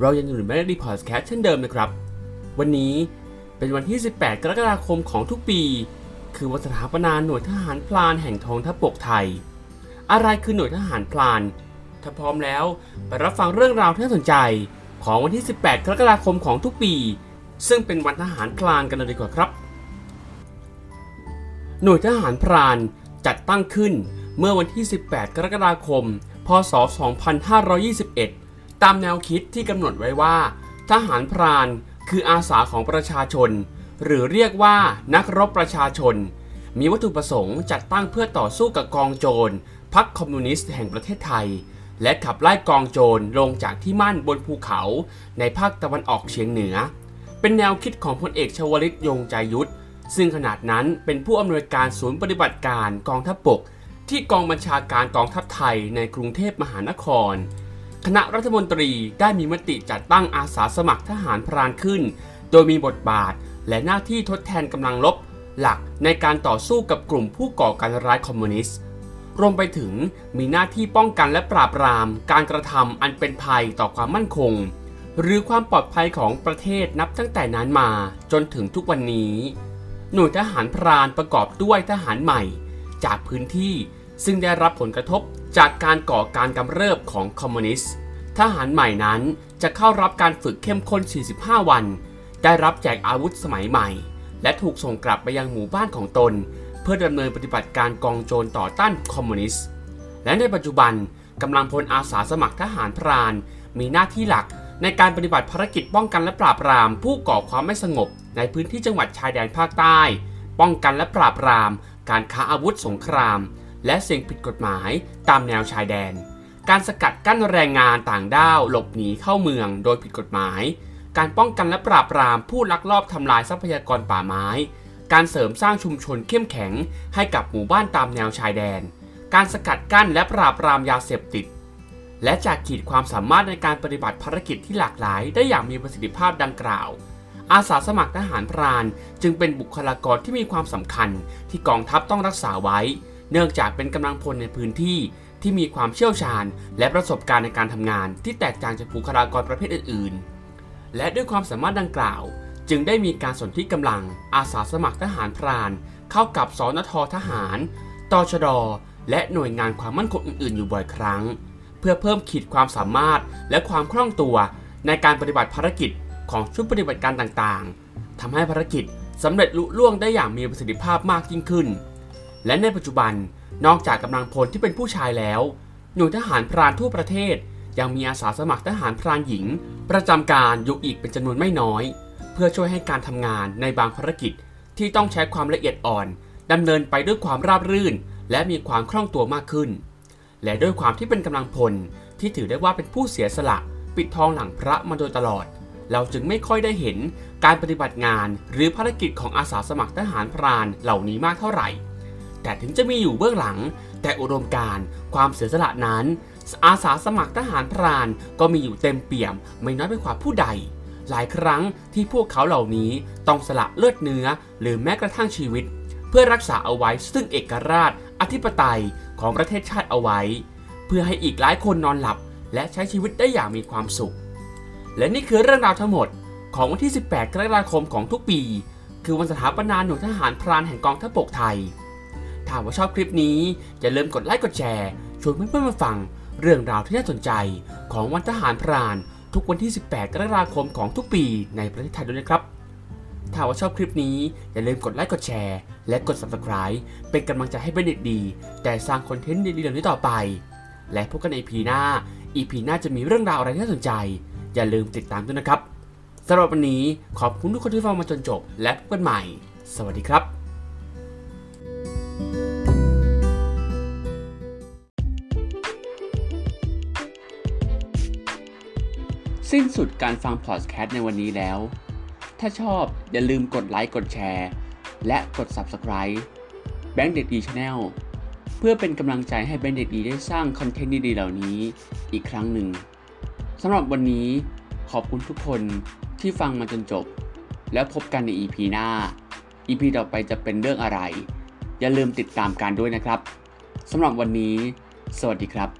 เรายังอยู่ในแบงค์เด็กดีพอดแคสต์เช่นเดิมนะครับ วันนี้เป็นวันที่ 18 กรกฎาคมของทุกปี คือวันสถาปนาหน่วยทหารพลานแห่งทองทัพบกไทย อะไรคือหน่วยทหารพลาน ถ้าพร้อมแล้วไปรับฟังเรื่องราวที่น่าสนใจ ของวันที่ 18 กรกฎาคมของทุกปี ซึ่งเป็นวันทหารพลานกันเลยดีกว่าครับ หน่วยทหารพรานจัดตั้งขึ้นเมื่อวันที่ 18 กรกฎาคม พศ 2521 ตามแนวคิดที่กำหนดไว้ว่า ทหารพรานคืออาสาของประชาชน หรือเรียกว่านักรบประชาชน มีวัตถุประสงค์จัดตั้งเพื่อต่อสู้กับกองโจรพรรคคอมมิวนิสต์แห่งประเทศไทย และขับไล่กองโจรลงจากที่มั่นบนภูเขา ในภาคตะวันออกเฉียงเหนือ เป็นแนวคิดของพลเอกชวลิตยงใจยุทธซึ่งขนาดนั้นเป็นผู้อำนวยการศูนย์ปฏิบัติการกองทัพบก ที่กองบัญชาการกองทัพไทยในกรุงเทพมหานคร คณะรัฐมนตรีได้มีมติจัดตั้งอาสาสมัครทหารพรานขึ้น โดยมีบทบาทและหน้าที่ทดแทนกำลังลบหลักในการต่อสู้กับกลุ่มผู้ก่อการร้ายคอมมิวนิสต์ รวมไปถึงมีหน้าที่ป้องกันและปราบปราม การกระทำอันเป็นภัยต่อความมั่นคง หรือความปลอดภัยของประเทศนับตั้งแต่นั้นมาจนถึงทุกวันนี้ หน่วยทหารพรานประกอบด้วยทหารใหม่ จากพื้นที่ ซึ่งได้รับผลกระทบจากการก่อการกำเริบของคอมมิวนิสต์ทหารใหม่นั้นจะเข้ารับการฝึกเข้มข้น 45 วัน ได้รับแจกอาวุธสมัยใหม่ และถูกส่งกลับไปยังหมู่บ้านของตน เพื่อดำเนินปฏิบัติการกองโจรต่อต้านคอมมิวนิสต์ และในปัจจุบันกำลังพลอาสาสมัครทหารพราน มีหน้าที่หลักในการปฏิบัติภารกิจป้องกันและปราบปราม ผู้ก่อความไม่สงบในพื้นที่จังหวัดชายแดนภาคใต้ ป้องกันและปราบปราม การค้าอาวุธสงคราม และสิ่งผิดกฎหมายตามแนวชายแดน การสกัดกั้นแรงงานต่างด้าวหลบหนีเข้าเมืองโดยผิดกฎหมาย การป้องกันและปราบปรามผู้ลักลอบทำลายทรัพยากรป่าไม้ การเสริมสร้างชุมชนเข้มแข็งให้กับหมู่บ้านตามแนวชายแดน การสกัดกั้นและปราบปรามยาเสพติด และจากขีดความสามารถในการปฏิบัติภารกิจที่หลากหลาย ได้อย่างมีประสิทธิภาพดังกล่าวอาสาสมัครทหารพรานจึงเป็นบุคลากรที่มีความสำคัญที่กองทัพต้องรักษาไว้ เนื่องจากเป็นกำลังพลในพื้นที่ที่มีความเชี่ยวชาญ และประสบการณ์ในการทำงาน ที่แตกต่างจากบุคลากรประเภทอื่น ๆ และด้วยความสามารถดังกล่าว จึงได้มีการสนธิกำลังอาสาสมัครทหารพราน เข้ากับสนททหารตชด และหน่วยงานความมั่นคงอื่น ๆ อยู่บ่อยครั้ง เพื่อเพิ่มขีดความสามารถและความคล่องตัวในการปฏิบัติภารกิจของชุดปฏิบัติการต่าง ๆทำให้ภารกิจสำเร็จลุล่วงได้อย่างมีประสิทธิภาพมากยิ่งขึ้น และในปัจจุบันนอกจากกำลังพลที่เป็นผู้ชายแล้ว หน่วยทหารพรานทั่วประเทศ ยังมีอาสาสมัครทหารพรานหญิง ประจำการอยู่อีกเป็นจำนวนไม่น้อย เพื่อช่วยให้การทำงานในบางภารกิจที่ต้องใช้ความละเอียดอ่อนดำเนินไปด้วยความราบรื่น และมีความคล่องตัวมากขึ้น และด้วยความที่เป็นกำลังพลที่ถือได้ว่าเป็นผู้เสียสละ ปิดทองหลังพระมาโดยตลอด เราจึงไม่ค่อยได้เห็นการปฏิบัติงานหรือภารกิจของอาสาสมัครทหารพรานเหล่านี้มากเท่าไหร่ แต่ถึงจะมีอยู่เบื้องหลัง แต่อุดมการความเสียสละนั้น อาสาสมัครทหารพรานก็มีอยู่เต็มเปี่ยม ไม่น้อยไปกว่าผู้ใด หลายครั้งที่พวกเขาเหล่านี้ต้องสละเลือดเนื้อ หรือแม้กระทั่งชีวิต เพื่อรักษาเอาไว้ซึ่งเอกราช อธิปไตยของประเทศชาติเอาไว้ เพื่อให้อีกหลายคนนอนหลับ และใช้ชีวิตได้อย่างมีความสุข และนี่คือเรื่องราวทั้งหมด ของวันที่ 18 กรกฎาคมของทุกปี คือวันสถาปนาหน่วยทหารพรานแห่งกองทัพบกไทย ถ้าว่าชอบคลิปนี้อย่าลืมกดไลค์กดแชร์ชวนเพื่อนๆมาฟังเรื่องราวที่น่าสนใจของวันทหารพราน ทุกวันที่ 18 กรกฎาคมของทุกปีในประเทศไทยด้วยนะครับ ถ้าว่าชอบคลิปนี้อย่าลืมกดไลค์กดแชร์และกด subscribe เป็นกำลังใจให้เป็นเด็กดี แต่สร้างคอนเทนต์ดีๆเหล่านี้ต่อไป และพบกันใน EP หน้า EP หน้าจะมีเรื่องราวอะไรที่น่าสนใจ อย่าลืมติดตามด้วยนะครับสำหรับวันนี้ขอบคุณทุกคนที่ฟังมาจนจบและพบกันใหม่ สวัสดีครับ สิ้นสุดการฟังพอดแคสต์ในวันนี้แล้ว ถ้าชอบอย่าลืมกดไลค์กดแชร์ และกด Subscribe แบงค์เด็กดี Channel เพื่อเป็นกำลังใจให้แบงค์เด็กดีได้สร้างคอนเทนต์ดีๆเหล่านี้อีกครั้งหนึ่งสำหรับวันนี้ขอบคุณทุกคนที่ฟังมาจนจบ แล้วพบกันใน EP หน้า EP ต่อไปจะเป็นเรื่องอะไร อย่าลืมติดตามกันด้วยนะครับสำหรับวันนี้ สวัสดีครับ